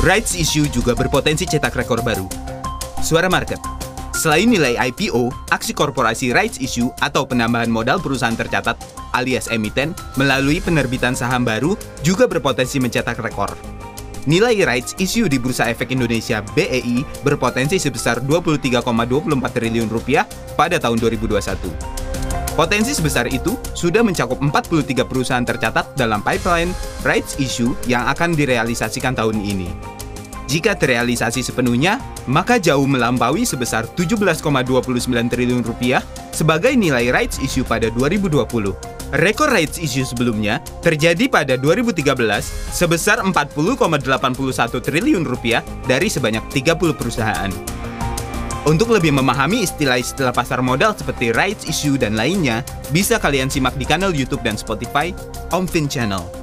Rights issue juga berpotensi cetak rekor baru. Suara market. Selain nilai IPO, aksi korporasi rights issue atau penambahan modal perusahaan tercatat alias emiten melalui penerbitan saham baru juga berpotensi mencetak rekor. Nilai rights issue di Bursa Efek Indonesia BEI berpotensi sebesar 23,24 triliun rupiah pada tahun 2021. Potensi sebesar itu sudah mencakup 43 perusahaan tercatat dalam pipeline rights issue yang akan direalisasikan tahun ini. Jika terrealisasi sepenuhnya, maka jauh melampaui sebesar 17,29 triliun rupiah sebagai nilai rights issue pada 2020. Rekor rights issue sebelumnya terjadi pada 2013 sebesar 40,81 triliun rupiah dari sebanyak 30 perusahaan. Untuk lebih memahami istilah-istilah pasar modal seperti rights issue dan lainnya, bisa kalian simak di kanal YouTube dan Spotify Om Fin Channel.